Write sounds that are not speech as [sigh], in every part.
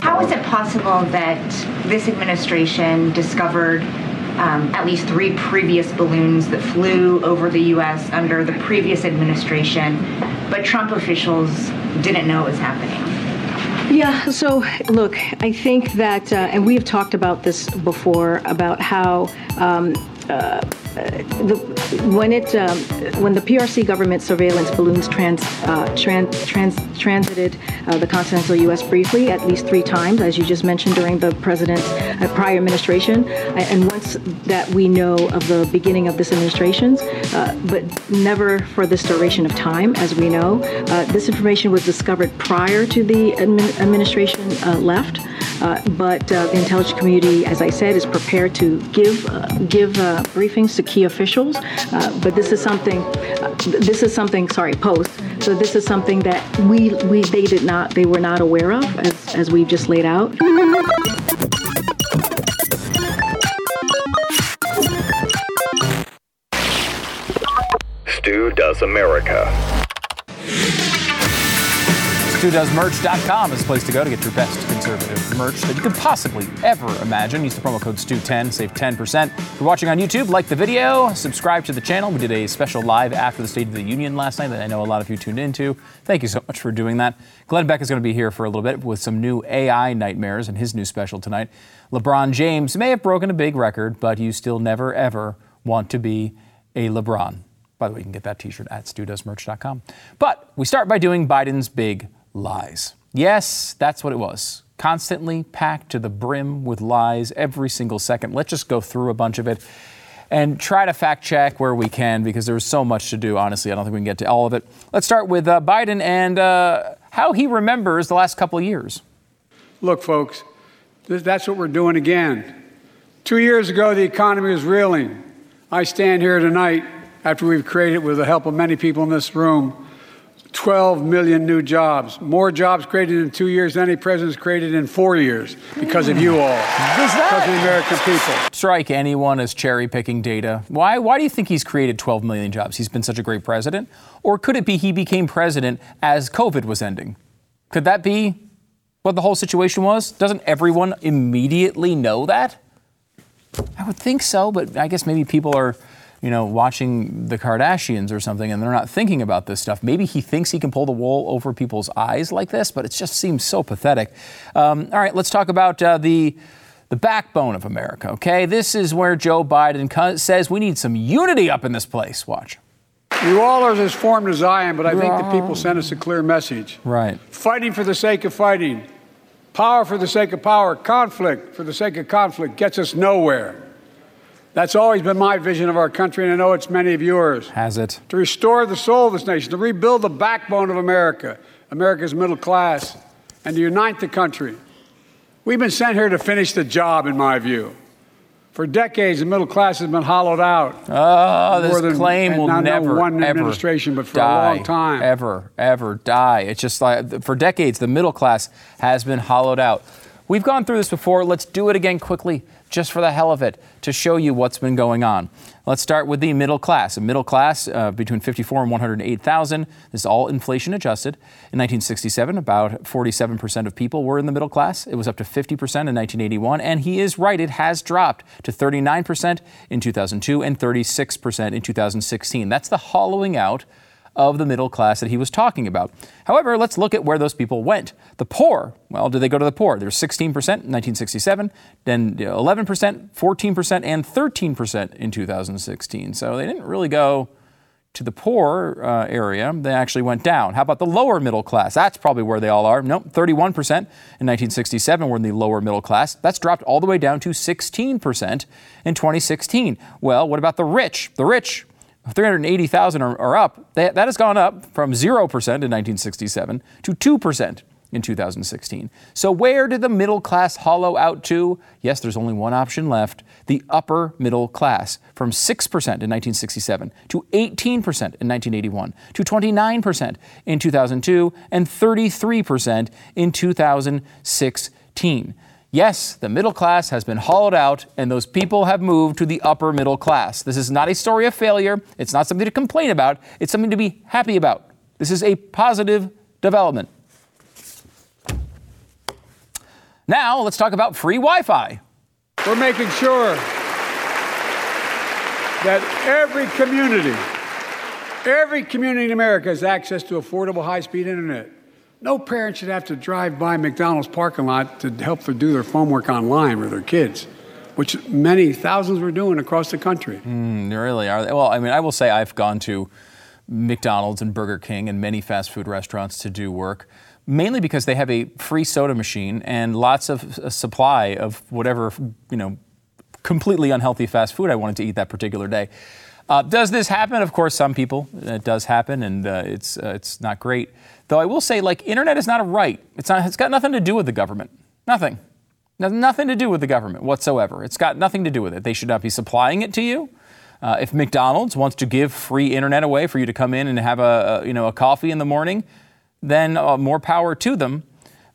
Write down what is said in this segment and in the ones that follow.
How is it possible that this administration discovered um, at least three previous balloons that flew over the U.S. under the previous administration, but Trump officials didn't know it was happening? Yeah, so look, I think that, uh, and we have talked about this before about how um, uh, the, when it um, when the PRC government surveillance balloons trans, uh, trans, trans transited uh, the continental U.S. briefly at least three times, as you just mentioned during the president's uh, prior administration, and once that we know of the beginning of this administration's, uh, but never for this duration of time, as we know. Uh, this information was discovered prior to the admin administration left. Uh, but uh, the intelligence community, as I said, is prepared to give uh, give briefings to key officials. but this is something. this is something. Sorry, post. So this is something that we we they did not they were not aware of as as we've just laid out. Stu does America. StuDoesMerch.com is the place to go to get your best conservative merch that you could possibly ever imagine. Use the promo code STU10 save 10%. If you're watching on YouTube, like the video, subscribe to the channel. We did a special live after the State of the Union last night that I know a lot of you tuned into. Thank you so much for doing that. Glenn Beck is going to be here for a little bit with some new AI nightmares and his new special tonight. LeBron James may have broken a big record, but you still never, ever want to be a LeBron. By the way, you can get that t shirt at StuDoesMerch.com. But we start by doing Biden's big lies. Yes, that's what it was. Constantly packed to the brim with lies every single second. Let's just go through a bunch of it and try to fact check where we can because there's so much to do. Honestly, I don't think we can get to all of it. Let's start with uh, Biden and uh, how he remembers the last couple of years. Look, folks, that's what we're doing again. Two years ago, the economy was reeling. I stand here tonight after we've created, with the help of many people in this room, 12 million new jobs, more jobs created in two years than any president's created in four years because of you all, because of the American people. Strike anyone as cherry picking data. Why, why do you think he's created 12 million jobs? He's been such a great president? Or could it be he became president as COVID was ending? Could that be what the whole situation was? Doesn't everyone immediately know that? I would think so, but I guess maybe people are you know, watching the Kardashians or something and they're not thinking about this stuff. Maybe he thinks he can pull the wool over people's eyes like this, but it just seems so pathetic. Um, all right, let's talk about uh, the the backbone of America. Okay, this is where Joe Biden says we need some unity up in this place. Watch. You all are as formed as I am, but I think the people sent us a clear message. Right. Fighting for the sake of fighting, power for the sake of power, conflict for the sake of conflict gets us nowhere. That's always been my vision of our country, and I know it's many of yours. Has it? To restore the soul of this nation, to rebuild the backbone of America, America's middle class, and to unite the country. We've been sent here to finish the job, in my view. For decades, the middle class has been hollowed out. Oh, this than, claim will not never, one ever administration, but for die, a long time, ever, ever die. It's just like for decades, the middle class has been hollowed out. We've gone through this before. Let's do it again quickly just for the hell of it, to show you what's been going on. Let's start with the middle class. A middle class uh, between 54 and 108,000. This is all inflation adjusted. In 1967, about 47% of people were in the middle class. It was up to 50% in 1981, and he is right, it has dropped to 39% in 2002 and 36% in 2016. That's the hollowing out of the middle class that he was talking about. However, let's look at where those people went. The poor, well, did they go to the poor? There's 16% in 1967, then 11%, 14%, and 13% in 2016. So they didn't really go to the poor uh, area, they actually went down. How about the lower middle class? That's probably where they all are. Nope, 31% in 1967 were in the lower middle class. That's dropped all the way down to 16% in 2016. Well, what about the rich? The rich, 380,000 are, are up. That, that has gone up from 0% in 1967 to 2% in 2016. So, where did the middle class hollow out to? Yes, there's only one option left the upper middle class, from 6% in 1967 to 18% in 1981 to 29% in 2002 and 33% in 2016. Yes, the middle class has been hollowed out, and those people have moved to the upper middle class. This is not a story of failure. It's not something to complain about. It's something to be happy about. This is a positive development. Now, let's talk about free Wi Fi. We're making sure that every community, every community in America has access to affordable high speed internet. No parent should have to drive by McDonald's parking lot to help them do their homework online with their kids, which many thousands were doing across the country. Mm, really are. They? Well, I mean, I will say I've gone to McDonald's and Burger King and many fast food restaurants to do work mainly because they have a free soda machine and lots of supply of whatever, you know, completely unhealthy fast food I wanted to eat that particular day. Uh, does this happen? Of course, some people it does happen, and uh, it's uh, it's not great. Though I will say, like, internet is not a right. It's not. It's got nothing to do with the government. Nothing. nothing to do with the government whatsoever. It's got nothing to do with it. They should not be supplying it to you. Uh, if McDonald's wants to give free internet away for you to come in and have a, a you know a coffee in the morning, then uh, more power to them.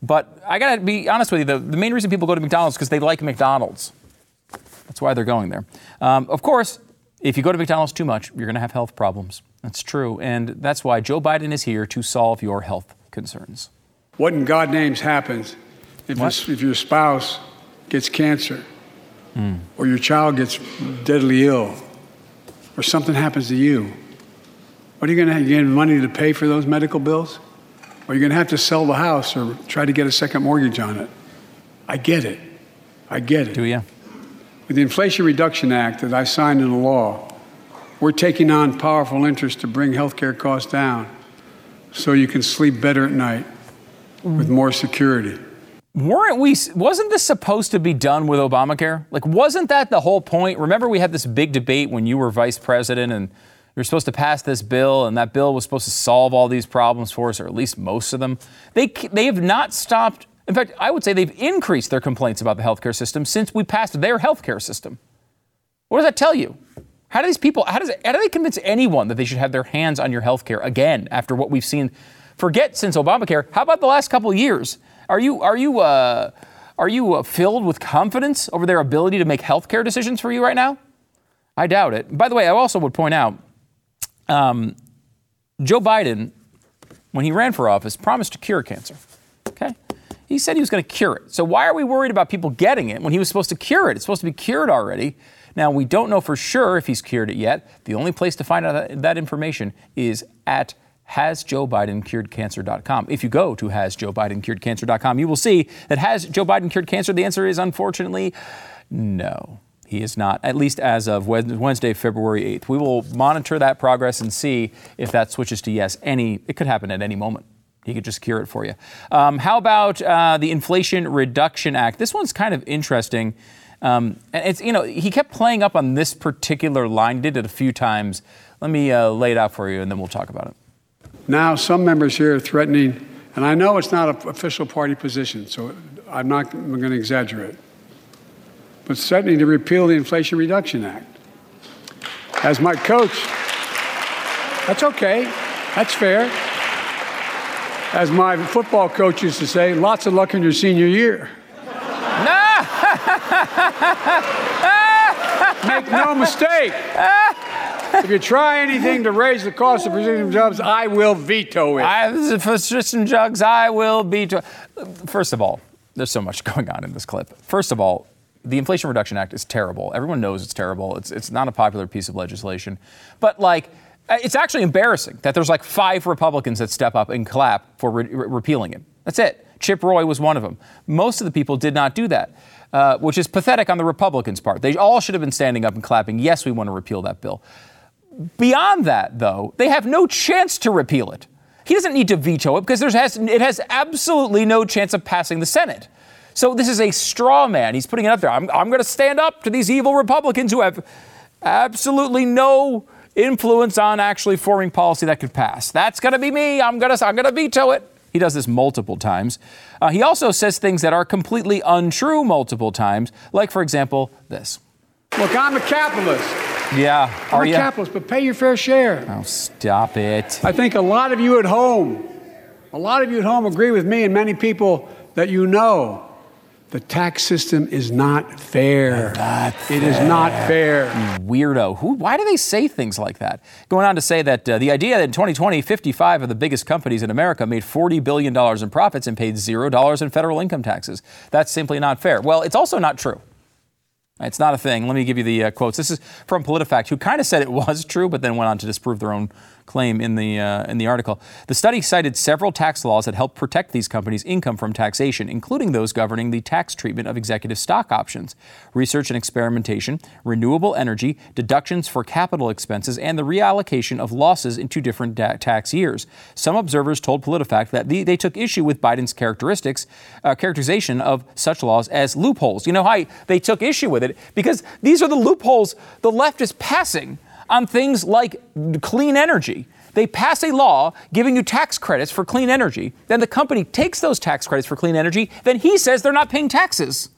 But I got to be honest with you, the, the main reason people go to McDonald's because they like McDonald's. That's why they're going there. Um, of course, if you go to McDonald's too much, you're to have health problems. That's true. And that's why Joe Biden is here to solve your health concerns. What in God names happens if, your, if your spouse gets cancer mm. or your child gets deadly ill or something happens to you? What are you going to get money to pay for those medical bills? or you're going to have to sell the house or try to get a second mortgage on it. I get it. I get it. Do you? With the Inflation Reduction Act that I signed into law, we're taking on powerful interest to bring healthcare costs down so you can sleep better at night with more security. Weren't we, wasn't this supposed to be done with Obamacare? Like, wasn't that the whole point? Remember, we had this big debate when you were vice president and you're supposed to pass this bill, and that bill was supposed to solve all these problems for us, or at least most of them. They, they have not stopped. In fact, I would say they've increased their complaints about the healthcare system since we passed their healthcare system. What does that tell you? How do these people, how, does, how do they convince anyone that they should have their hands on your healthcare again after what we've seen? Forget since Obamacare. How about the last couple of years? Are you, are you, uh, are you uh, filled with confidence over their ability to make healthcare decisions for you right now? I doubt it. By the way, I also would point out um, Joe Biden, when he ran for office, promised to cure cancer. Okay? He said he was going to cure it. So why are we worried about people getting it when he was supposed to cure it? It's supposed to be cured already. Now, we don't know for sure if he's cured it yet. The only place to find out that, information is at hasjoebidencuredcancer.com. If you go to hasjoebidencuredcancer.com, you will see that has Joe Biden cured cancer? The answer is unfortunately no. He is not, at least as of Wednesday, February 8th. We will monitor that progress and see if that switches to yes. Any, it could happen at any moment. He could just cure it for you. Um, how about uh, the Inflation Reduction Act? This one's kind of interesting. Um, and it's, you know, he kept playing up on this particular line, did it a few times. Let me uh, lay it out for you and then we'll talk about it. Now, some members here are threatening, and I know it's not an official party position, so I'm not going to exaggerate but threatening to repeal the Inflation Reduction Act. As my coach, that's okay, that's fair. As my football coach used to say, lots of luck in your senior year. Make no mistake. if you try anything to raise the cost of prescription drugs, I will veto it. I, prescription drugs, I will veto. First of all, there's so much [laughs] going on in this clip. First of all, the Inflation Reduction Act is terrible. Everyone knows it's terrible. It's, it's not a popular piece of legislation. But, like, it's actually embarrassing that there's like five Republicans that step up and clap for re- repealing it. That's it. Chip Roy was one of them. Most of the people did not do that, uh, which is pathetic on the Republicans' part. They all should have been standing up and clapping, yes, we want to repeal that bill. beyond that, though, they have no chance to repeal it. He doesn't need to veto it because has, it has absolutely no chance of passing the Senate. So this is a straw man. He's putting it up there. I'm, I'm going to stand up to these evil Republicans who have absolutely no influence on actually forming policy that could pass. That's going to be me. I'm going to I'm going to veto it. He does this multiple times. Uh, he also says things that are completely untrue multiple times, like, for example, this. Look, I'm a capitalist. Yeah, I'm a you? capitalist, but pay your fair share. Oh, stop it. I think a lot of you at home, a lot of you at home agree with me and many people that you know the tax system is not fair. Not It is not fair. Weirdo. Who, why do they say things like that? Going on to say that uh, the idea that in 2020, 55 of the biggest companies in America made $40 billion in profits and paid $0 in federal income taxes. That's simply not fair. Well, it's also not true. It's not a thing. Let me give you the uh, quotes. This is from PolitiFact, who kind of said it [laughs] was true, but then went on to disprove their own claim in the uh, in the article. The study cited several tax laws that help protect these companies' income from taxation, including those governing the tax treatment of executive stock options, research and experimentation, renewable energy, deductions for capital expenses, and the reallocation of losses into different da- tax years. Some observers told PolitiFact that the, they took issue with Biden's characteristics uh, characterization of such laws as loopholes. You know how they took issue with it because these are the loopholes the left is passing on things like clean energy. They pass a law giving you tax credits for clean energy. Then the company takes those tax credits for clean energy. Then he says they're not paying taxes.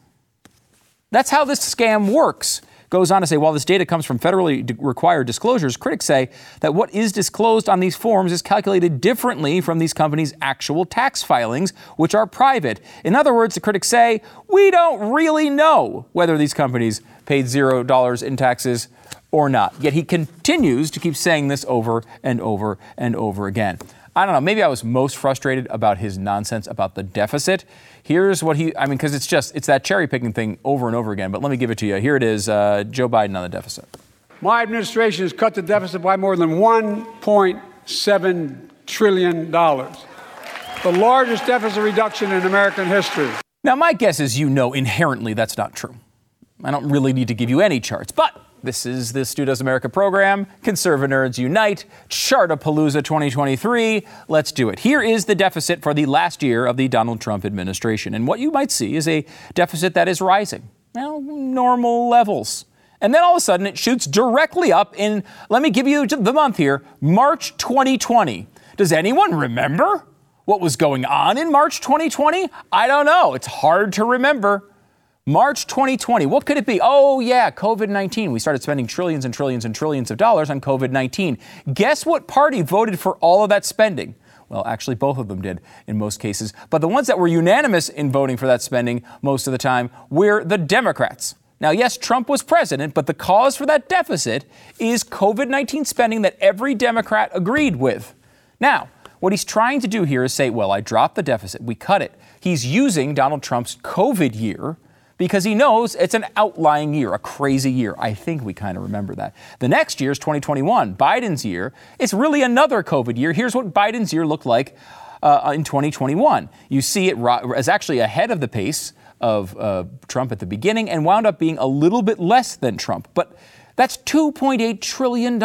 That's how this scam works. Goes on to say, while this data comes from federally required disclosures, critics say that what is disclosed on these forms is calculated differently from these companies' actual tax filings, which are private. In other words, the critics say, we don't really know whether these companies paid zero dollars in taxes or not. Yet he continues to keep saying this over and over and over again. I don't know, maybe I was most frustrated about his nonsense about the deficit. Here's what he, I mean, because it's just, it's that cherry picking thing over and over again, but let me give it to you. Here it is uh, Joe Biden on the deficit. My administration has cut the deficit by more than $1.7 trillion, the largest deficit reduction in American history. Now, my guess is you know inherently that's not true. I don't really need to give you any charts, but this is the Stu Does America program, Conservative Nerds Unite, Chartapalooza 2023. Let's do it. Here is the deficit for the last year of the Donald Trump administration. And what you might see is a deficit that is rising, well, normal levels. And then all of a sudden it shoots directly up in, let me give you the month here, March 2020. Does anyone remember what was going on in March 2020? I don't know. It's hard to remember. March 2020, what could it be? Oh, yeah, COVID 19. We started spending trillions and trillions and trillions of dollars on COVID 19. Guess what party voted for all of that spending? Well, actually, both of them did in most cases. But the ones that were unanimous in voting for that spending most of the time were the Democrats. Now, yes, Trump was president, but the cause for that deficit is COVID 19 spending that every Democrat agreed with. Now, what he's trying to do here is say, well, I dropped the deficit, we cut it. He's using Donald Trump's COVID year because he knows it's an outlying year, a crazy year. I think we kind of remember that. The next year is 2021, Biden's year. It's really another COVID year. Here's what Biden's year looked like uh, in 2021. You see it is actually ahead of the pace of uh, Trump at the beginning and wound up being a little bit less than Trump. But that's $2.8 trillion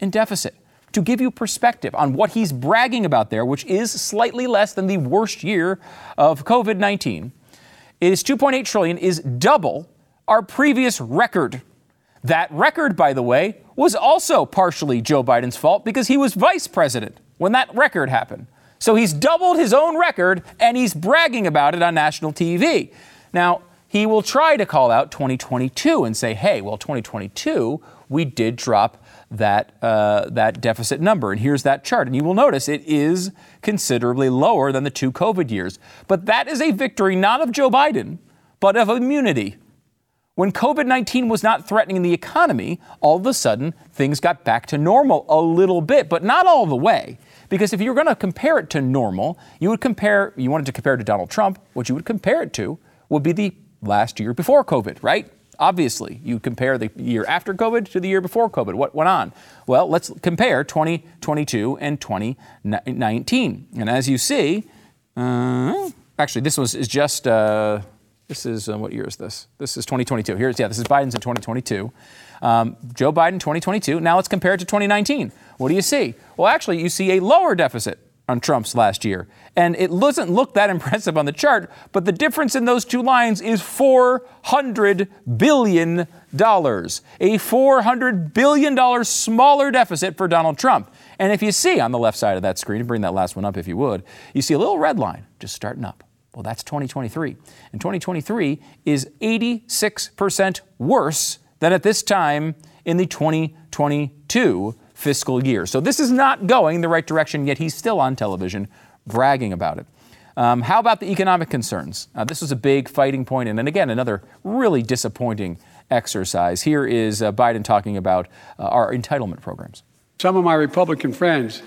in deficit. To give you perspective on what he's bragging about there, which is slightly less than the worst year of COVID 19 is 2.8 trillion is double our previous record. That record, by the way, was also partially Joe Biden's fault because he was vice president when that record happened. So he's doubled his own record and he's bragging about it on national TV. Now, he will try to call out 2022 and say, hey, well, 2022, we did drop that, uh, that deficit number. And here's that chart. And you will notice it is considerably lower than the two COVID years. But that is a victory not of Joe Biden, but of immunity. When COVID 19 was not threatening the economy, all of a sudden things got back to normal a little bit, but not all the way. Because if you're going to compare it to normal, you would compare, you wanted to compare it to Donald Trump, what you would compare it to would be the last year before COVID, right? Obviously, you compare the year after COVID to the year before COVID. What went on? Well, let's compare 2022 and 2019. And as you see, uh, actually, this was is just uh, This is uh, what year is this? This is 2022. Here's yeah, this is Biden's in 2022. Um, Joe Biden 2022. Now let's compare it to 2019. What do you see? Well, actually, you see a lower deficit on Trump's last year. And it doesn't look that [laughs] impressive on the chart, but the difference in those two lines is $400 billion. A $400 billion smaller deficit for Donald Trump. And if you see on the left side of that screen, bring that last one up if you would, you see a little red line just starting up. Well, that's 2023. And 2023 is 86% worse than at this time in the 2022 fiscal year. So this is not going the right direction, yet he's still on television bragging about it. Um, how about the economic concerns? Uh, this was a big fighting point, and then again, another really disappointing exercise. Here is uh, Biden talking about uh, our entitlement programs. Some of my Republican friends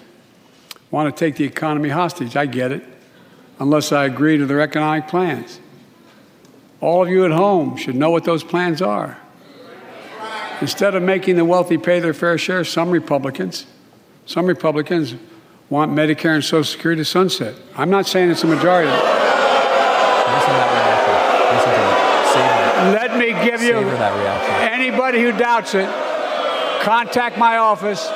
want to take the economy hostage. I get it, unless I agree to their economic plans. All of you at home should know what those plans are. Instead of making the wealthy pay their fair share, some Republicans, some Republicans want Medicare and Social Security to sunset. I'm not saying it's a majority. Let me give you anybody who doubts it, contact my office.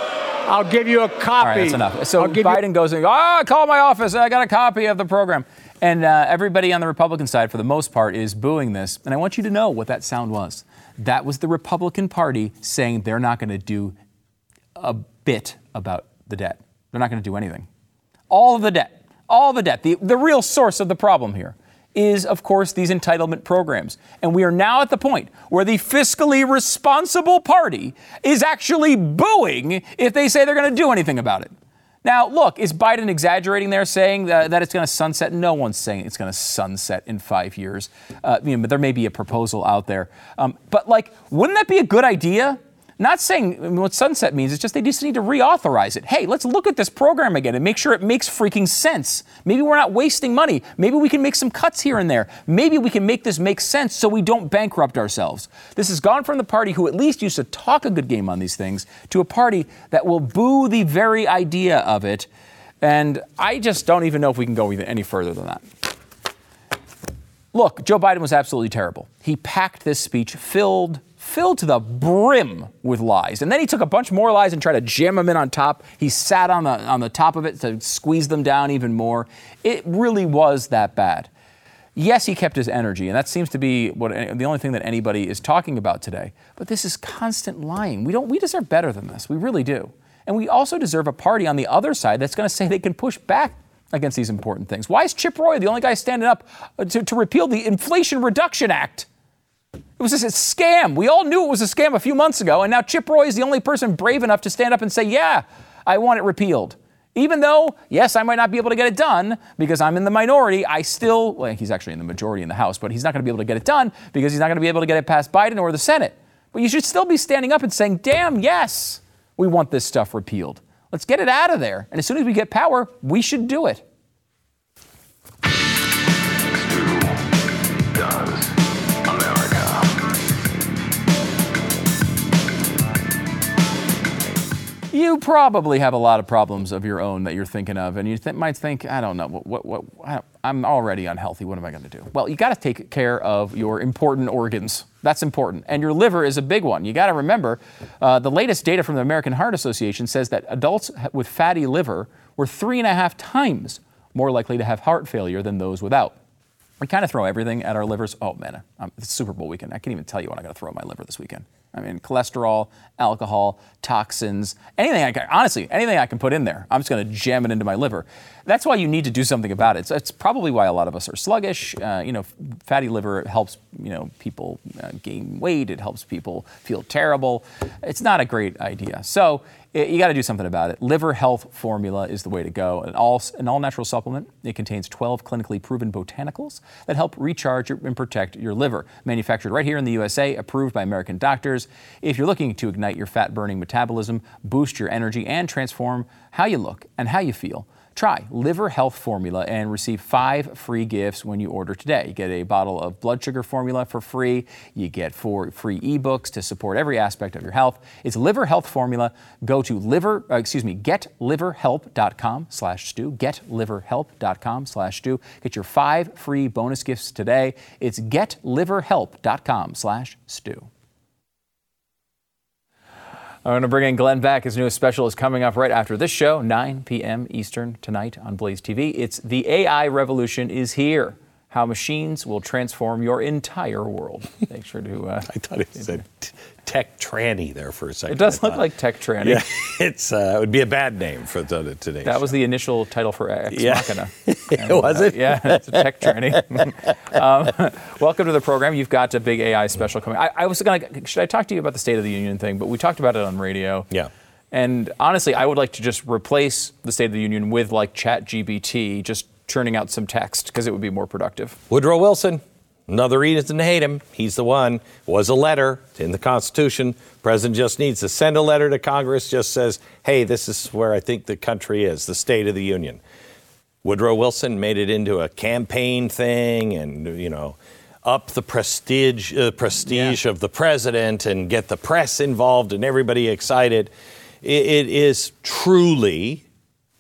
I'll give you a copy. All right, that's enough. So Biden you- goes and oh, call my office. I got a copy of the program. And uh, everybody on the Republican side, for the most part, is booing this. And I want you to know what that sound was. That was the Republican Party saying they're not going to do a bit about the debt. They're not going to do anything. All of the debt, all the debt, the, the real source of the problem here is, of course, these entitlement programs. And we are now at the point where the fiscally responsible party is actually booing if they say they're going to do anything about it. Now, look, is Biden exaggerating there, saying that, that it's going to sunset? No one's saying it's going to sunset in five years. Uh, you know, there may be a proposal out there. Um, but, like, wouldn't that be a good idea? Not saying what sunset means, it's just they just need to reauthorize it. Hey, let's look at this program again and make sure it makes freaking sense. Maybe we're not wasting money. Maybe we can make some cuts here and there. Maybe we can make this make sense so we don't bankrupt ourselves. This has gone from the party who at least used to talk a good game on these things to a party that will boo the very idea of it. And I just don't even know if we can go any further than that. Look, Joe Biden was absolutely terrible. He packed this speech filled filled to the brim with lies. And then he took a bunch more lies and tried to jam them in on top. He sat on the, on the top of it to squeeze them down even more. It really was that bad. Yes, he kept his energy, and that seems to be what, the only thing that anybody is talking about today. But this is constant lying. We, don't, we deserve better than this. We really do. And we also deserve a party on the other side that's going to say they can push back against these important things. Why is Chip Roy the only guy standing up uh, to, to repeal the Inflation Reduction Act? It was just a scam. We all knew it was a scam a few months ago, and now Chip Roy is the only person brave enough to stand up and say, Yeah, I want it repealed. Even though, yes, I might not be able to get it done because I'm in the minority, I still, well, he's actually in the majority in the House, but he's not going to be able to get it done because he's not going to be able to get it past Biden or the Senate. But you should still be standing up and saying, damn, yes, we want this stuff repealed. Let's get it out of there. And as soon as we get power, we should do it. You probably have a lot of problems of your own that you're thinking of, and you th- might think, I don't know, what, what, what, I'm already unhealthy. What am I going to do? Well, you got to take care of your important organs. That's important, and your liver is a big one. You got to remember, uh, the latest data from the American Heart Association says that adults with fatty liver were three and a half times more likely to have heart failure than those without we kind of throw everything at our livers. Oh man, um, it's Super Bowl weekend. I can't even tell you what I'm going to throw at my liver this weekend. I mean, cholesterol, alcohol, toxins, anything I can, honestly, anything I can put in there, I'm just going to jam it into my liver. That's why you need to do something about it. So it's probably why a lot of us are sluggish. Uh, you know, fatty liver helps, you know, people uh, gain weight. It helps people feel terrible. It's not a great idea. So you got to do something about it. Liver Health Formula is the way to go. An all, an all natural supplement. It contains 12 clinically proven botanicals that help recharge and protect your liver. Manufactured right here in the USA, approved by American doctors. If you're looking to ignite your fat burning metabolism, boost your energy, and transform how you look and how you feel, Try Liver Health Formula and receive five free gifts when you order today. You get a bottle of blood sugar formula for free. You get four free ebooks to support every aspect of your health. It's Liver Health Formula. Go to liver, uh, excuse me, getliverhelp.com slash stu. Getliverhelp.com slash stu. Get your five free bonus gifts today. It's getliverhelp.com slash stu. I'm going to bring in Glenn Beck. His newest special is coming up right after this show, 9 p.m. Eastern tonight on Blaze TV. It's The AI Revolution is Here How Machines Will Transform Your Entire World. [laughs] Make sure to. Uh, I thought it said [laughs] tech tranny there for a second. It does look like tech tranny. Yeah, [laughs] it's uh, it would be a bad name for the, today. That was the initial title for Ex Yeah. Machina. [laughs] was it? Uh, yeah, it's a tech tranny. [laughs] um, welcome to the program. You've got a big AI special coming. I, I was going to, should I talk to you about the State of the Union thing? But we talked about it on radio. Yeah. And honestly, I would like to just replace the State of the Union with like Chat GPT, just churning out some text because it would be more productive. Woodrow Wilson. Another reason to hate him. He's the one. Was a letter in the Constitution. President just needs to send a letter to Congress. Just says, "Hey, this is where I think the country is, the State of the Union." Woodrow Wilson made it into a campaign thing, and you know, up the prestige uh, prestige of the president, and get the press involved and everybody excited. It, it is truly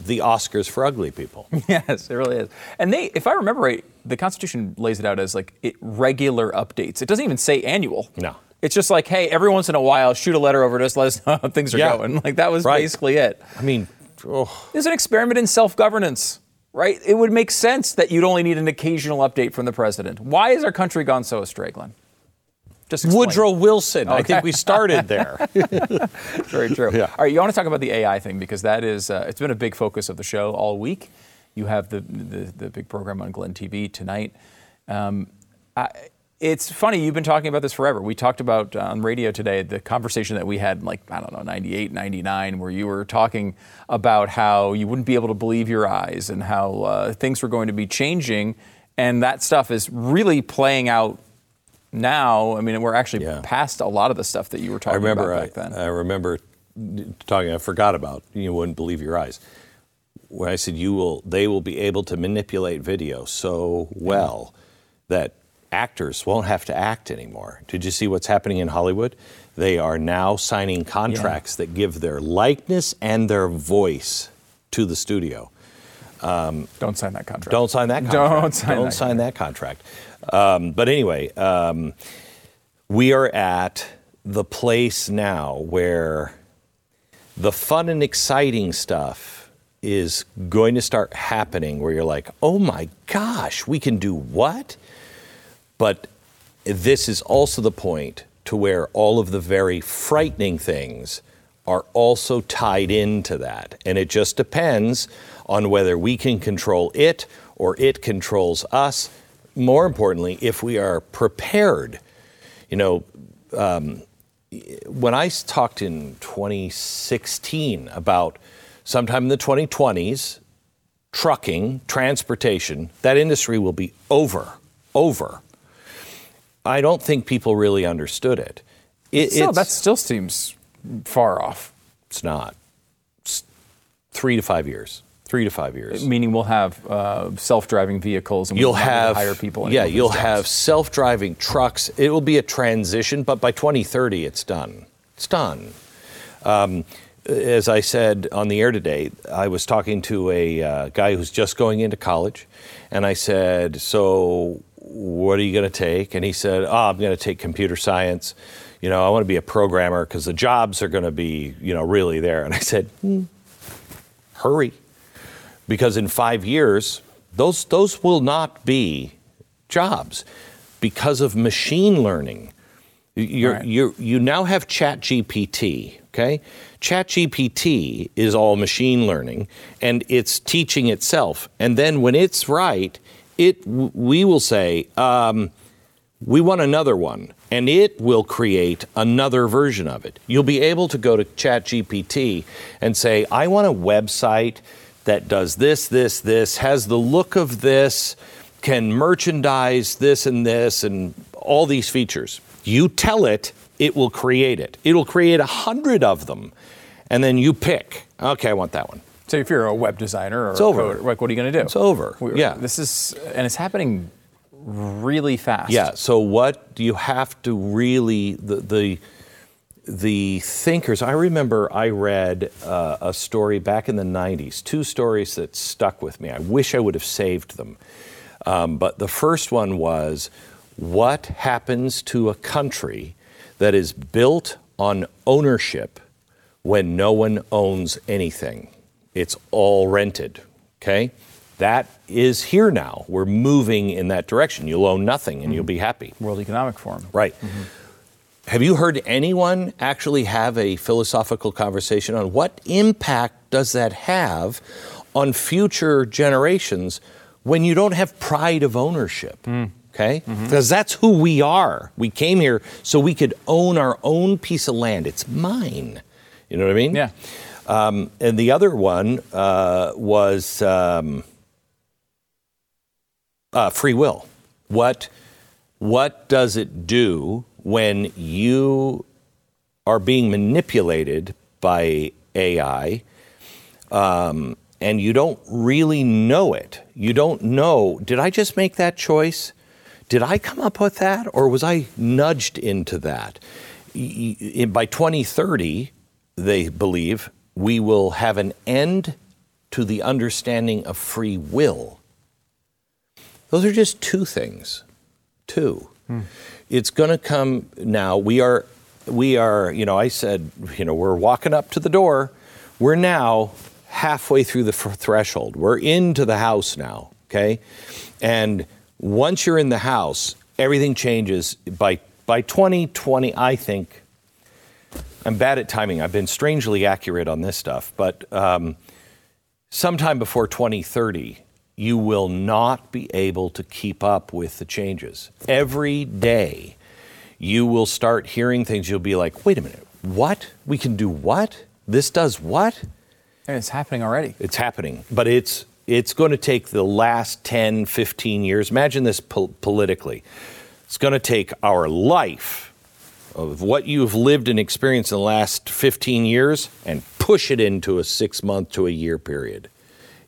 the Oscars for ugly people. [laughs] yes, it really is. And they, if I remember right, the Constitution lays it out as like it, regular updates. It doesn't even say annual. No. It's just like, hey, every once in a while, shoot a letter over to us, let us know how [laughs] things are Yeah. going. Like that was Right. basically it. I mean, oh. It's an experiment in self-governance, right? It would make sense that you'd only need an occasional update from the president. Why has our country gone so astray, Glenn? Just explain. Woodrow Wilson. I think we started there. [laughs] Very true. Yeah. All right, you want to talk about the AI thing because that is uh, it's been a big focus of the show all week. You have the the, the big program on Glenn TV tonight. Um, I, it's funny you've been talking about this forever. We talked about uh, on radio today the conversation that we had in like I don't know 98, 99 where you were talking about how you wouldn't be able to believe your eyes and how uh, things were going to be changing and that stuff is really playing out now. I mean, we're actually Yeah. past a lot of the stuff that you were I talking remember. about I, back then. I remember talking. I forgot about. You wouldn't believe your eyes. When I said you will, they will be able to manipulate video so well that actors won't have to act anymore. Did you see what's happening in Hollywood? They are now signing contracts that give their likeness and their voice to the studio. Don't sign that contract. Don't sign that contract. Don't sign Don't that sign that contract. Um, but anyway, um, we are at the place now where the fun and exciting stuff is going to start happening where you're like, oh my gosh, we can do what? But this is also the point to where all of the very frightening things are also tied into that. And it just depends on whether we can control it or it controls us. More importantly, if we are prepared. You know, um, I talked in 2016 about sometime in the 2020s, trucking, transportation, that industry will be over, over. I don't think people really understood it. it Still, that still seems far off. it's not. It's three to five years. Three to five years. Meaning we'll have uh, self-driving vehicles and You'll we'll have hire people. Yeah, you'll have self-driving trucks. It will be a transition, but by 2030, it's done. It's done. Um, as I said on the air today, I was talking to a uh, guy who's just going into college, and I said, "So, what are you going to take?" And he said, "Oh, I'm going to take computer science. You know, I want to be a programmer because the jobs are going to be, you know, really there." And I said, "Hmm, "Hurry." Because in five years, those, those will not be jobs because of machine learning. You're, Right. you're, you now have ChatGPT, okay? ChatGPT is all machine learning and it's teaching itself. And then when it's right, it, we will say, um, we want another one, and it will create another version of it. You'll be able to go to ChatGPT and say, I want a website that does this, this, this, has the look of this, can merchandise this and this, and all these features. You tell it, it will create it. It'll create a hundred of them, and then you pick, okay, I want that one. So if you're a web designer or It's a over. coder, like what are you going to do? It's over. We- Yeah. This is and it's happening really fast. Yeah. So what do you have to really the the the thinkers? I remember I read uh, a story back in the '90s. Two stories that stuck with me. I wish I would have saved them. Um, but the first one was what happens to a country that is built on ownership when no one owns anything? It's all rented. Okay? That is here now. We're moving in that direction. You'll own nothing and you'll be happy. World Economic Forum. Right. Have you heard anyone actually have a philosophical conversation on what impact does that have on future generations when you don't have pride of ownership? Okay? Because that's who we are. We came here so we could own our own piece of land. It's mine. You know what I mean? Yeah. Um, and the other one uh, was um, uh, free will. What what does it do when you are being manipulated by AI um, and you don't really know it? You don't know. Did I just make that choice? Did I come up with that, or was I nudged into that? By 2030, they believe we will have an end to the understanding of free will. Those are just two things. Two. It's going to come now. We are, we are. You know, I said, you know, we're walking up to the door. We're now halfway through the threshold. We're into the house now. Okay, and once you're in the house, everything changes. By by 2020, I think. I'm bad at timing. I've been strangely accurate on this stuff, but um, sometime before 2030, you will not be able to keep up with the changes. Every day, you will start hearing things. You'll be like, wait a minute, what? We can do what? This does what? And it's happening already. It's happening, but it's it's going to take the last 10, 15 years. Imagine this po- politically. It's going to take our life of what you've lived and experienced in the last 15 years and push it into a 6 month to a year period.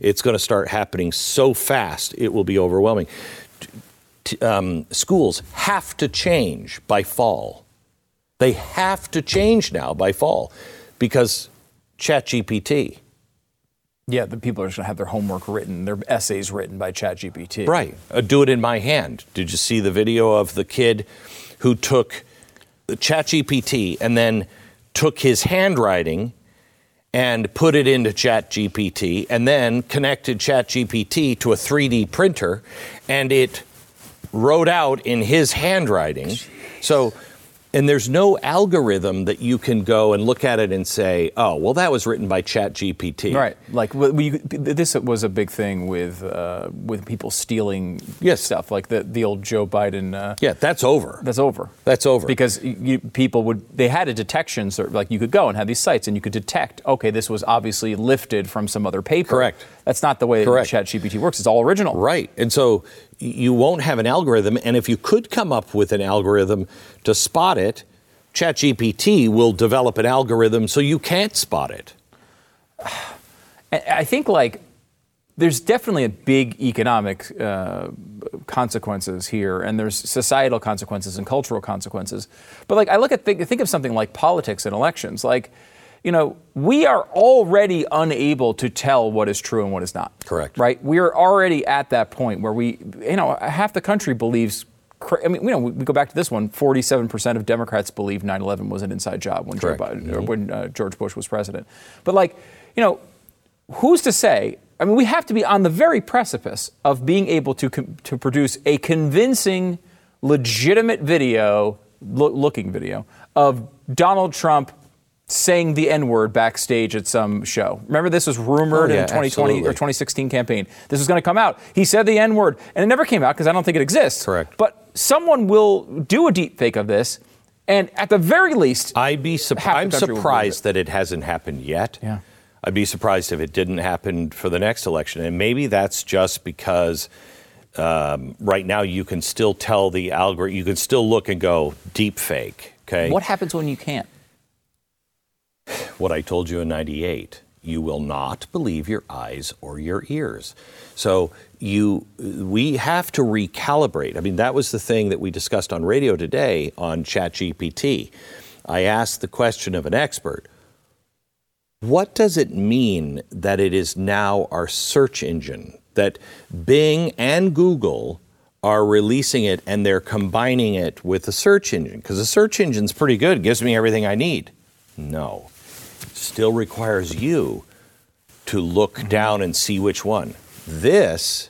It's going to start happening so fast, it will be overwhelming. T- um, schools have to change by fall. They have to change now by fall because ChatGPT. Yeah, the people are just going to have their homework written, their essays written by ChatGPT. Right. Uh, do it in my hand. Did you see the video of the kid who took the ChatGPT and then took his handwriting and put it into ChatGPT and then connected ChatGPT to a 3D printer and it wrote out in his handwriting. So, and there's no algorithm that you can go and look at it and say, oh, well, that was written by ChatGPT. Right. Like we, this was a big thing with uh, with people stealing Yes. stuff, like the the old Joe Biden. Uh, Yeah, that's over. That's over. That's over. Because you, people would, they had a detection, sort of like you could go and have these sites and you could detect, okay, this was obviously lifted from some other paper. Correct. That's not the way ChatGPT works. It's all original. Right. And so you won't have an algorithm. And if you could come up with an algorithm to spot it, ChatGPT will develop an algorithm so you can't spot it. [sighs] I think like there's definitely a big economic uh, consequences here, and there's societal consequences and cultural consequences. But like I look at think, think of something like politics and elections. Like, you know, we are already unable to tell what is true and what is not. Correct. Right. We are already at that point where we, you know, half the country believes. I mean, you know, we go back to this one. Forty-seven percent of Democrats believe 9/11 was an inside job when Joe. Biden, or when uh, George Bush was president. But like, you know, who's to say? I mean, we have to be on the very precipice of being able to com- to produce a convincing, legitimate video, lo- looking video of Donald Trump saying the N word backstage at some show. Remember, this was rumored Oh, yeah, in 2020 absolutely. or 2016 campaign. This was going to come out. He said the N word, and it never came out because I don't think it exists. Correct. But someone will do a deep fake of this, and at the very least, I'd be sup- Half the I'm country will surprised that it hasn't happened yet. Yeah. I'd be surprised if it didn't happen for the next election. And maybe that's just because um, right now you can still tell the algorithm, you can still look and go deep fake. Okay. what happens when you can't? What I told you in 98. you will not believe your eyes or your ears. So you we have to recalibrate. I mean, that was the thing that we discussed on radio today on ChatGPT. I asked the question of an expert. What does it mean that it is now our search engine? That Bing and Google are releasing it and they're combining it with the search engine because the search engine's pretty good, it gives me everything I need. No still requires you to look down and see which one. This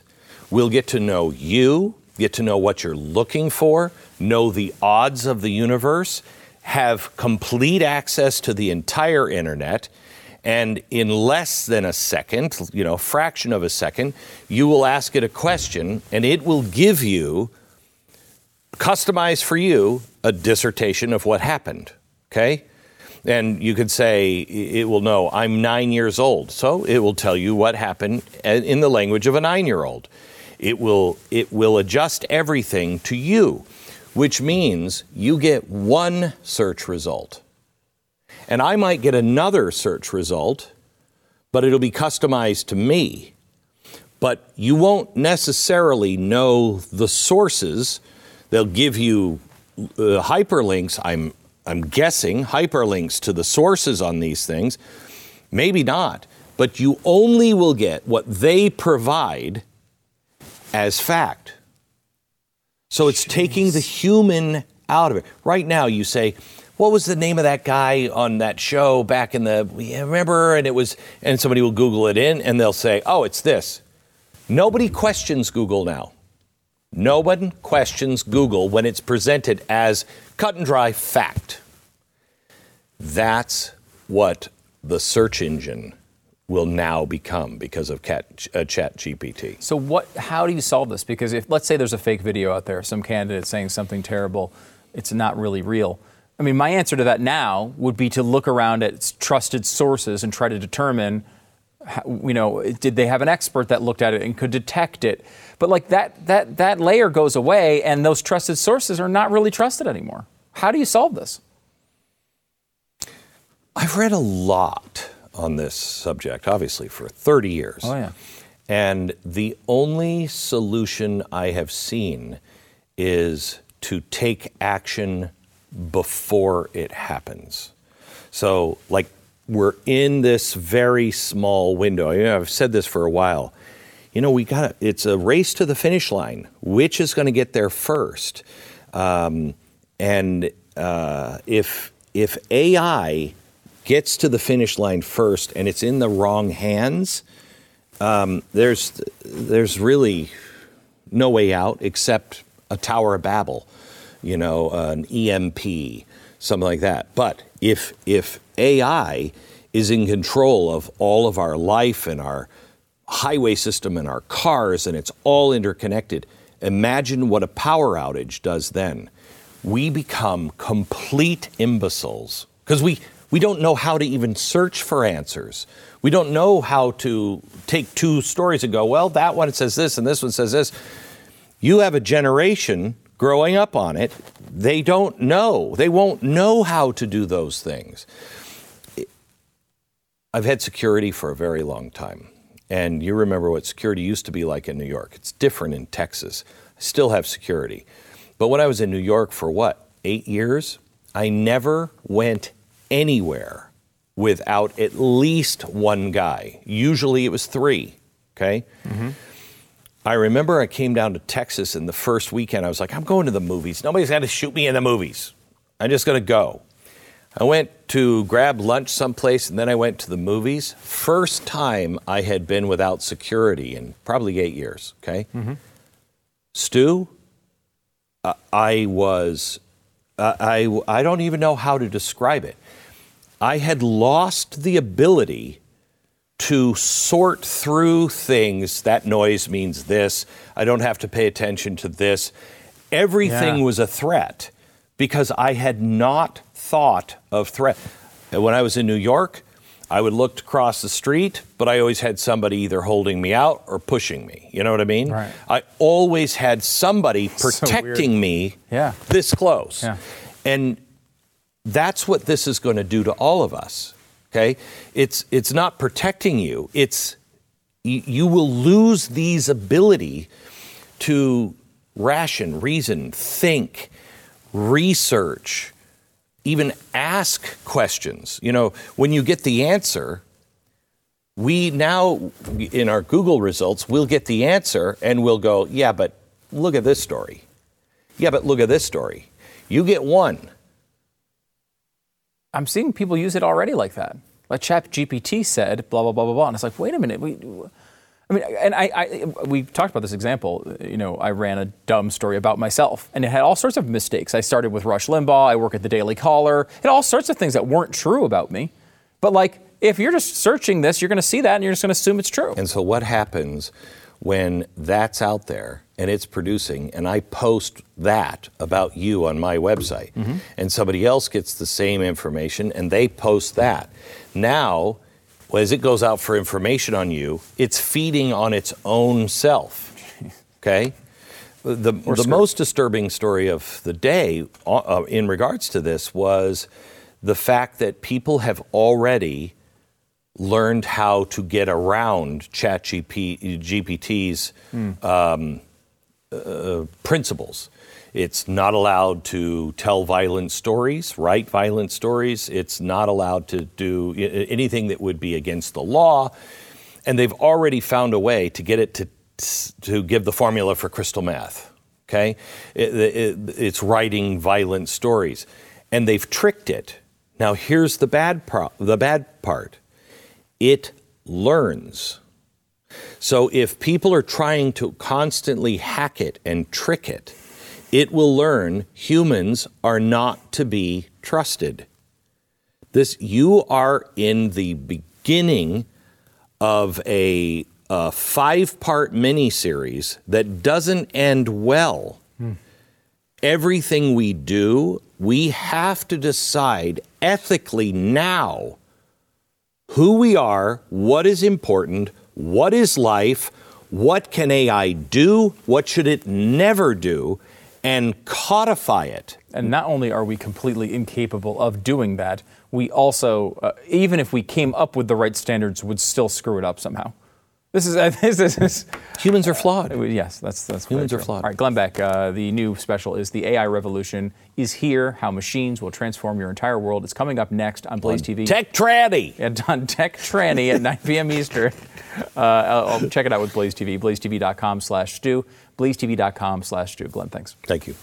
will get to know you, get to know what you're looking for, know the odds of the universe, have complete access to the entire internet. And in less than a second, you know, fraction of a second, you will ask it a question and it will give you, customized for you, a dissertation of what happened. Okay? And you could say it will know I'm nine years old, so it will tell you what happened in the language of a nine-year-old. It will it will adjust everything to you, which means you get one search result, and I might get another search result, but it'll be customized to me. But you won't necessarily know the sources. They'll give you uh, hyperlinks. I'm I'm guessing, hyperlinks to the sources on these things. Maybe not, but you only will get what they provide as fact. So it's Jeez. taking the human out of it. Right now, you say, what was the name of that guy on that show back in the remember and it was and somebody will google it in and they'll say oh it's this nobody questions google now no one questions Google when it's presented as cut and dry fact. That's what the search engine will now become because of cat, uh, chat gpt so what how do you solve this? Because if let's say there's a fake video out there some candidate saying something terrible it's not really real. I mean my answer to that now would be to look around at trusted sources and try to determine you know did they have an expert that looked at it and could detect it but like that, that, that layer goes away, and those trusted sources are not really trusted anymore. How do you solve this? I've read a lot on this subject, obviously, for 30 years. Oh, yeah. And the only solution I have seen is to take action before it happens. So, like, we're in this very small window. I've said this for a while you know, we got it's a race to the finish line. Which is going to get there first? Um, and uh, if if AI gets to the finish line first and it's in the wrong hands, um, there's there's really no way out except a Tower of Babel, you know, an EMP, something like that. But if if AI is in control of all of our life and our highway system and our cars, and it's all interconnected. Imagine what a power outage does then. We become complete imbeciles because we, we don't know how to even search for answers. We don't know how to take two stories and go, well, that one says this and this one says this. You have a generation growing up on it, they don't know. They won't know how to do those things. I've had security for a very long time. And you remember what security used to be like in New York. It's different in Texas. I still have security. But when I was in New York for what, eight years, I never went anywhere without at least one guy. Usually it was three, okay? Mm-hmm. I remember I came down to Texas in the first weekend. I was like, I'm going to the movies. Nobody's going to shoot me in the movies. I'm just going to go. I went to grab lunch someplace and then I went to the movies. First time I had been without security in probably eight years, okay? Mm-hmm. Stu, uh, I was, uh, I, I don't even know how to describe it. I had lost the ability to sort through things. That noise means this. I don't have to pay attention to this. Everything yeah. was a threat because I had not thought of threat. When I was in New York, I would look across the street, but I always had somebody either holding me out or pushing me. You know what I mean? Right. I always had somebody [laughs] protecting so me yeah. this close. Yeah. And that's what this is going to do to all of us. Okay? It's it's not protecting you. It's you, you will lose these ability to ration, reason, think, research, even ask questions. You know, when you get the answer, we now in our Google results, we'll get the answer and we'll go, yeah, but look at this story. Yeah, but look at this story. You get one. I'm seeing people use it already like that. Like Chat GPT said, blah blah blah blah blah, and it's like, wait a minute, we. I mean, and I, I, we talked about this example. You know, I ran a dumb story about myself, and it had all sorts of mistakes. I started with Rush Limbaugh. I work at the Daily Caller. It had all sorts of things that weren't true about me. But like, if you're just searching this, you're going to see that, and you're just going to assume it's true. And so, what happens when that's out there and it's producing, and I post that about you on my website, mm-hmm. and somebody else gets the same information and they post that. Now, as it goes out for information on you, it's feeding on its own self. Okay? The, the most disturbing story of the day uh, uh, in regards to this was the fact that people have already learned how to get around ChatGPT's mm. um, uh, principles. It's not allowed to tell violent stories, write violent stories. It's not allowed to do anything that would be against the law. And they've already found a way to get it to, to give the formula for crystal meth. Okay? It, it, it's writing violent stories. And they've tricked it. Now, here's the bad, pro- the bad part it learns. So if people are trying to constantly hack it and trick it, it will learn humans are not to be trusted. This you are in the beginning of a, a five-part miniseries that doesn't end well. Hmm. Everything we do, we have to decide ethically now who we are, what is important, what is life? What can AI do? What should it never do? And codify it. And not only are we completely incapable of doing that, we also, uh, even if we came up with the right standards, would still screw it up somehow. This is, uh, [laughs] this is, this humans are flawed. Uh, yes, that's that's humans are flawed. All right, Glenn Beck. Uh, the new special is the AI revolution is here. How machines will transform your entire world. It's coming up next on Blaze on TV. Tech Tyranny. And on [laughs] Tech Tyranny at 9 p.m. Eastern. Uh, I'll, I'll check it out with Blaze TV. BlazeTV.com/slash Stu. Glenn, thanks. Thank you.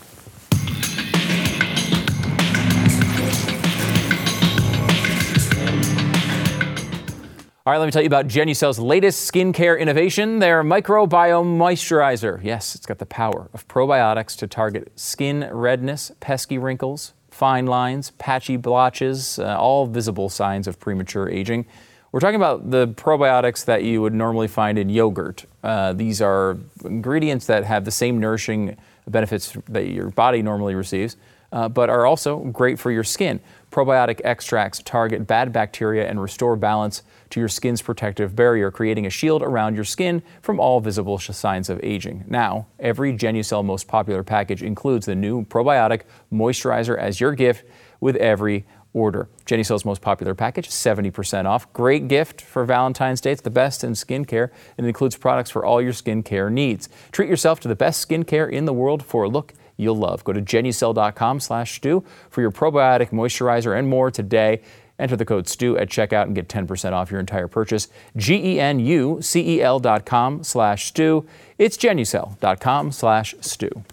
All right, let me tell you about Genucel's latest skincare innovation, their microbiome moisturizer. Yes, it's got the power of probiotics to target skin redness, pesky wrinkles, fine lines, patchy blotches, uh, all visible signs of premature aging. We're talking about the probiotics that you would normally find in yogurt. Uh, these are ingredients that have the same nourishing benefits that your body normally receives, uh, but are also great for your skin. Probiotic extracts target bad bacteria and restore balance to your skin's protective barrier, creating a shield around your skin from all visible signs of aging. Now, every Genucel most popular package includes the new probiotic moisturizer as your gift with every order. Genucel's most popular package, 70% off. Great gift for Valentine's Day. It's the best in skincare, and it includes products for all your skincare needs. Treat yourself to the best skincare in the world for a look you'll love. Go to genucel.com slash Stu for your probiotic moisturizer and more today. Enter the code STU at checkout and get 10% off your entire purchase. G-E-N-U-C-E-L dot com slash Stu. It's genucel.com slash Stu.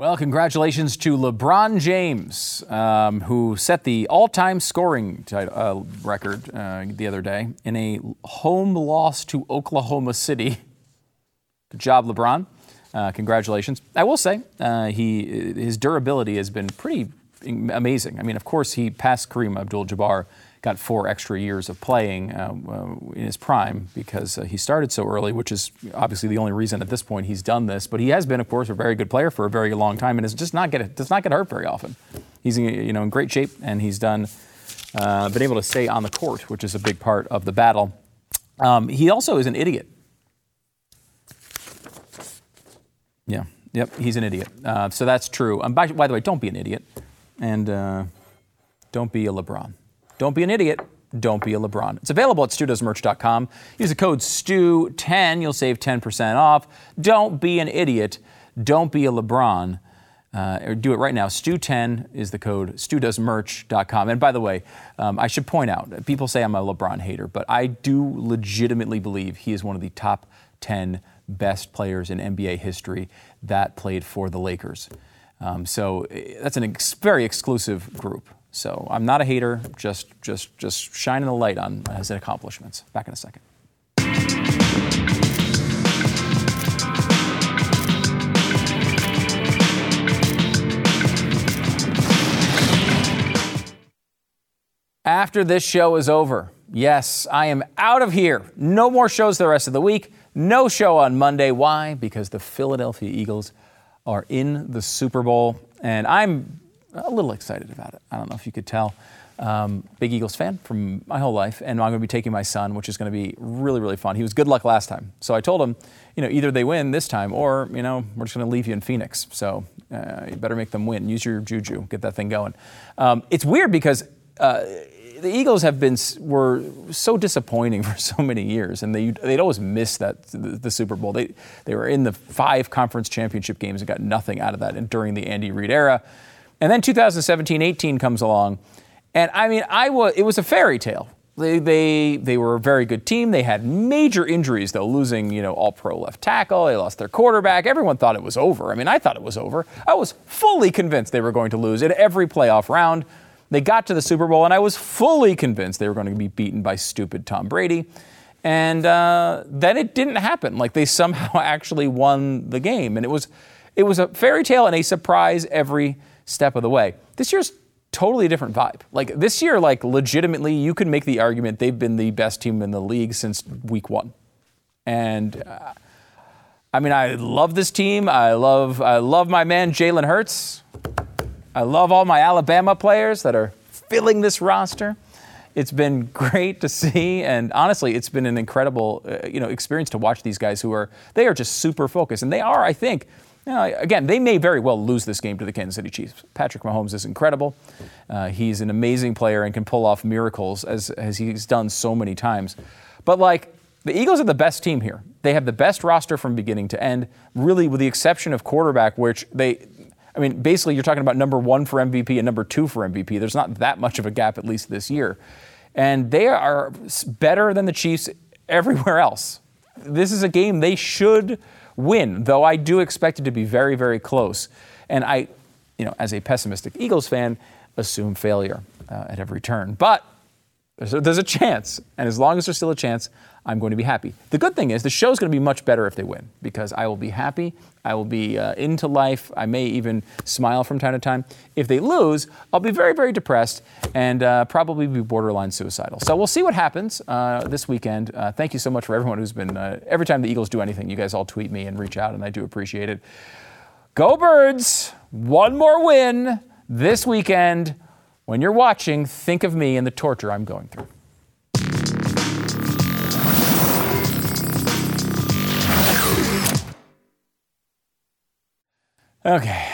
Well, congratulations to LeBron James, um, who set the all time scoring uh, record uh, the other day in a home loss to Oklahoma City. Good job, LeBron. Uh, congratulations. I will say, uh, he, his durability has been pretty amazing. I mean, of course, he passed Kareem Abdul Jabbar, got four extra years of playing uh, uh, in his prime because uh, he started so early, which is obviously the only reason at this point he's done this. But he has been, of course, a very good player for a very long time and is just not get does not get hurt very often. He's you know in great shape and he's done uh, been able to stay on the court, which is a big part of the battle. Um, he also is an idiot. Yeah. Yep, he's an idiot. Uh, so that's true. And by, by, the way, don't be an idiot and uh, don't be a LeBron. Don't be an idiot. Don't be a LeBron. It's available at studoesmerch.com. Use the code STU10. You'll save 10% off. Don't be an idiot. Don't be a LeBron. Uh, or do it right now. Stu10 is the code. StuDoesMerch.com. And by the way, um, I should point out, people say I'm a LeBron hater, but I do legitimately believe he is one of the top 10 best players in NBA history that played for the Lakers. Um, so eh, that's an ex- very exclusive group. So I'm not a hater, just just just shining a light on his accomplishments. Back in a second. After this show is over, yes, I am out of here. No more shows the rest of the week. No show on Monday. Why? Because the Philadelphia Eagles are in the Super Bowl, and I'm a little excited about it. I don't know if you could tell. Um, big Eagles fan from my whole life, and I'm going to be taking my son, which is going to be really, really fun. He was good luck last time, so I told him, you know, either they win this time, or you know, we're just going to leave you in Phoenix. So uh, you better make them win. Use your juju, get that thing going. Um, it's weird because. Uh, the Eagles have been were so disappointing [laughs] for so many years, and they they'd always miss that the, the, Super Bowl. They they were in the five conference championship games and got nothing out of that. And during the Andy Reid era, and then 2017-18 comes along, and I mean, I was it was a fairy tale. They, they, they were a very good team. They had major injuries, though, losing, you know, all pro left tackle. They lost their quarterback. Everyone thought it was over. I mean, I thought it was over. I was fully convinced they were going to lose in every playoff round. They got to the Super Bowl, and I was fully convinced they were going to be beaten by stupid Tom Brady. And uh, then it didn't happen. Like they somehow [laughs] actually won the game, and it was it was a fairy tale and a surprise every step of the way. This year's totally different vibe. Like this year, like legitimately, you can make the argument they've been the best team in the league since week one. And uh, I mean, I love this team. I love I love my man Jalen Hurts. I love all my Alabama players that are filling this roster. It's been [laughs] great to see, and honestly, it's been an incredible, uh, you know, experience to watch these guys who are they are just super focused, and they are, I think, you know, again, they may very well lose this game to the Kansas City Chiefs. Patrick Mahomes is incredible. Uh, he's an amazing player and can pull off miracles as as he's done so many times. But like the Eagles are the best team here. They have the best roster from beginning to end, really, with the exception of quarterback, which they I mean, basically, you're talking about number one for MVP and number two for MVP. There's not that much of a gap, at least this year. And they are better than the Chiefs [laughs] everywhere else. This is a game they should win, though I do expect it to be very, very close. And I, you know, as a pessimistic Eagles fan, assume failure uh, at every turn. But there's a, there's a chance. And as long as there's still a chance, I'm going to be happy. The good thing is the show's going to be much better if they win because I will be happy. I will be uh, into life. I may even smile from time to time. If they lose, I'll be very, very depressed and uh, probably be borderline suicidal. So we'll see what happens uh, this weekend. Uh, thank you so much for everyone who's been, uh, every time the Eagles do anything, you guys all tweet me and reach out, and I do appreciate it. Go Birds! One more win this weekend. When you're watching, think of me and the torture I'm going through. Okay,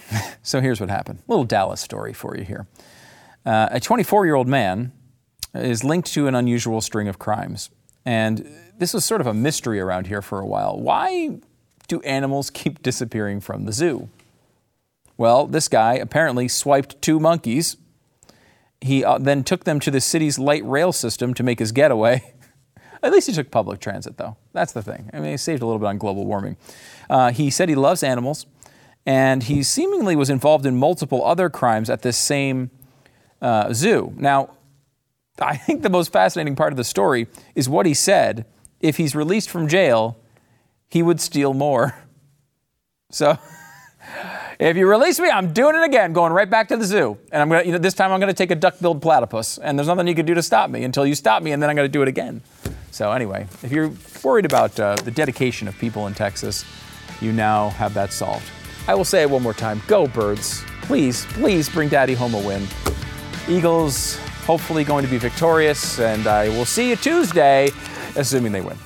[laughs] so here's what happened. A little Dallas story for you here. Uh, a 24 year old man is linked to an unusual string of crimes. And this was sort of a mystery around here for a while. Why do animals [laughs] keep disappearing from the zoo? Well, this guy apparently swiped two monkeys. He uh, then took them to the city's light rail system to make his getaway. [laughs] At least he took public transit, though. That's the thing. I mean, he saved a little bit on global warming. Uh, he said he loves animals and he seemingly was involved in multiple other crimes at this same uh, zoo. Now, I think the most fascinating part of the story is what he said. If he's released from jail, he would steal more. [laughs] So, [laughs] if you release me, I'm doing it again, going right back to the zoo. And I'm gonna, you know, this time I'm gonna take a duck-billed platypus, and there's nothing you can do to stop me until you stop me, and then I'm gonna do it again. So anyway, if you're worried about uh, the dedication of people in Texas, you now have that solved. I will say it one more time go, birds. Please, please bring daddy home a win. Eagles hopefully going to be victorious, and I will see you Tuesday, assuming they win.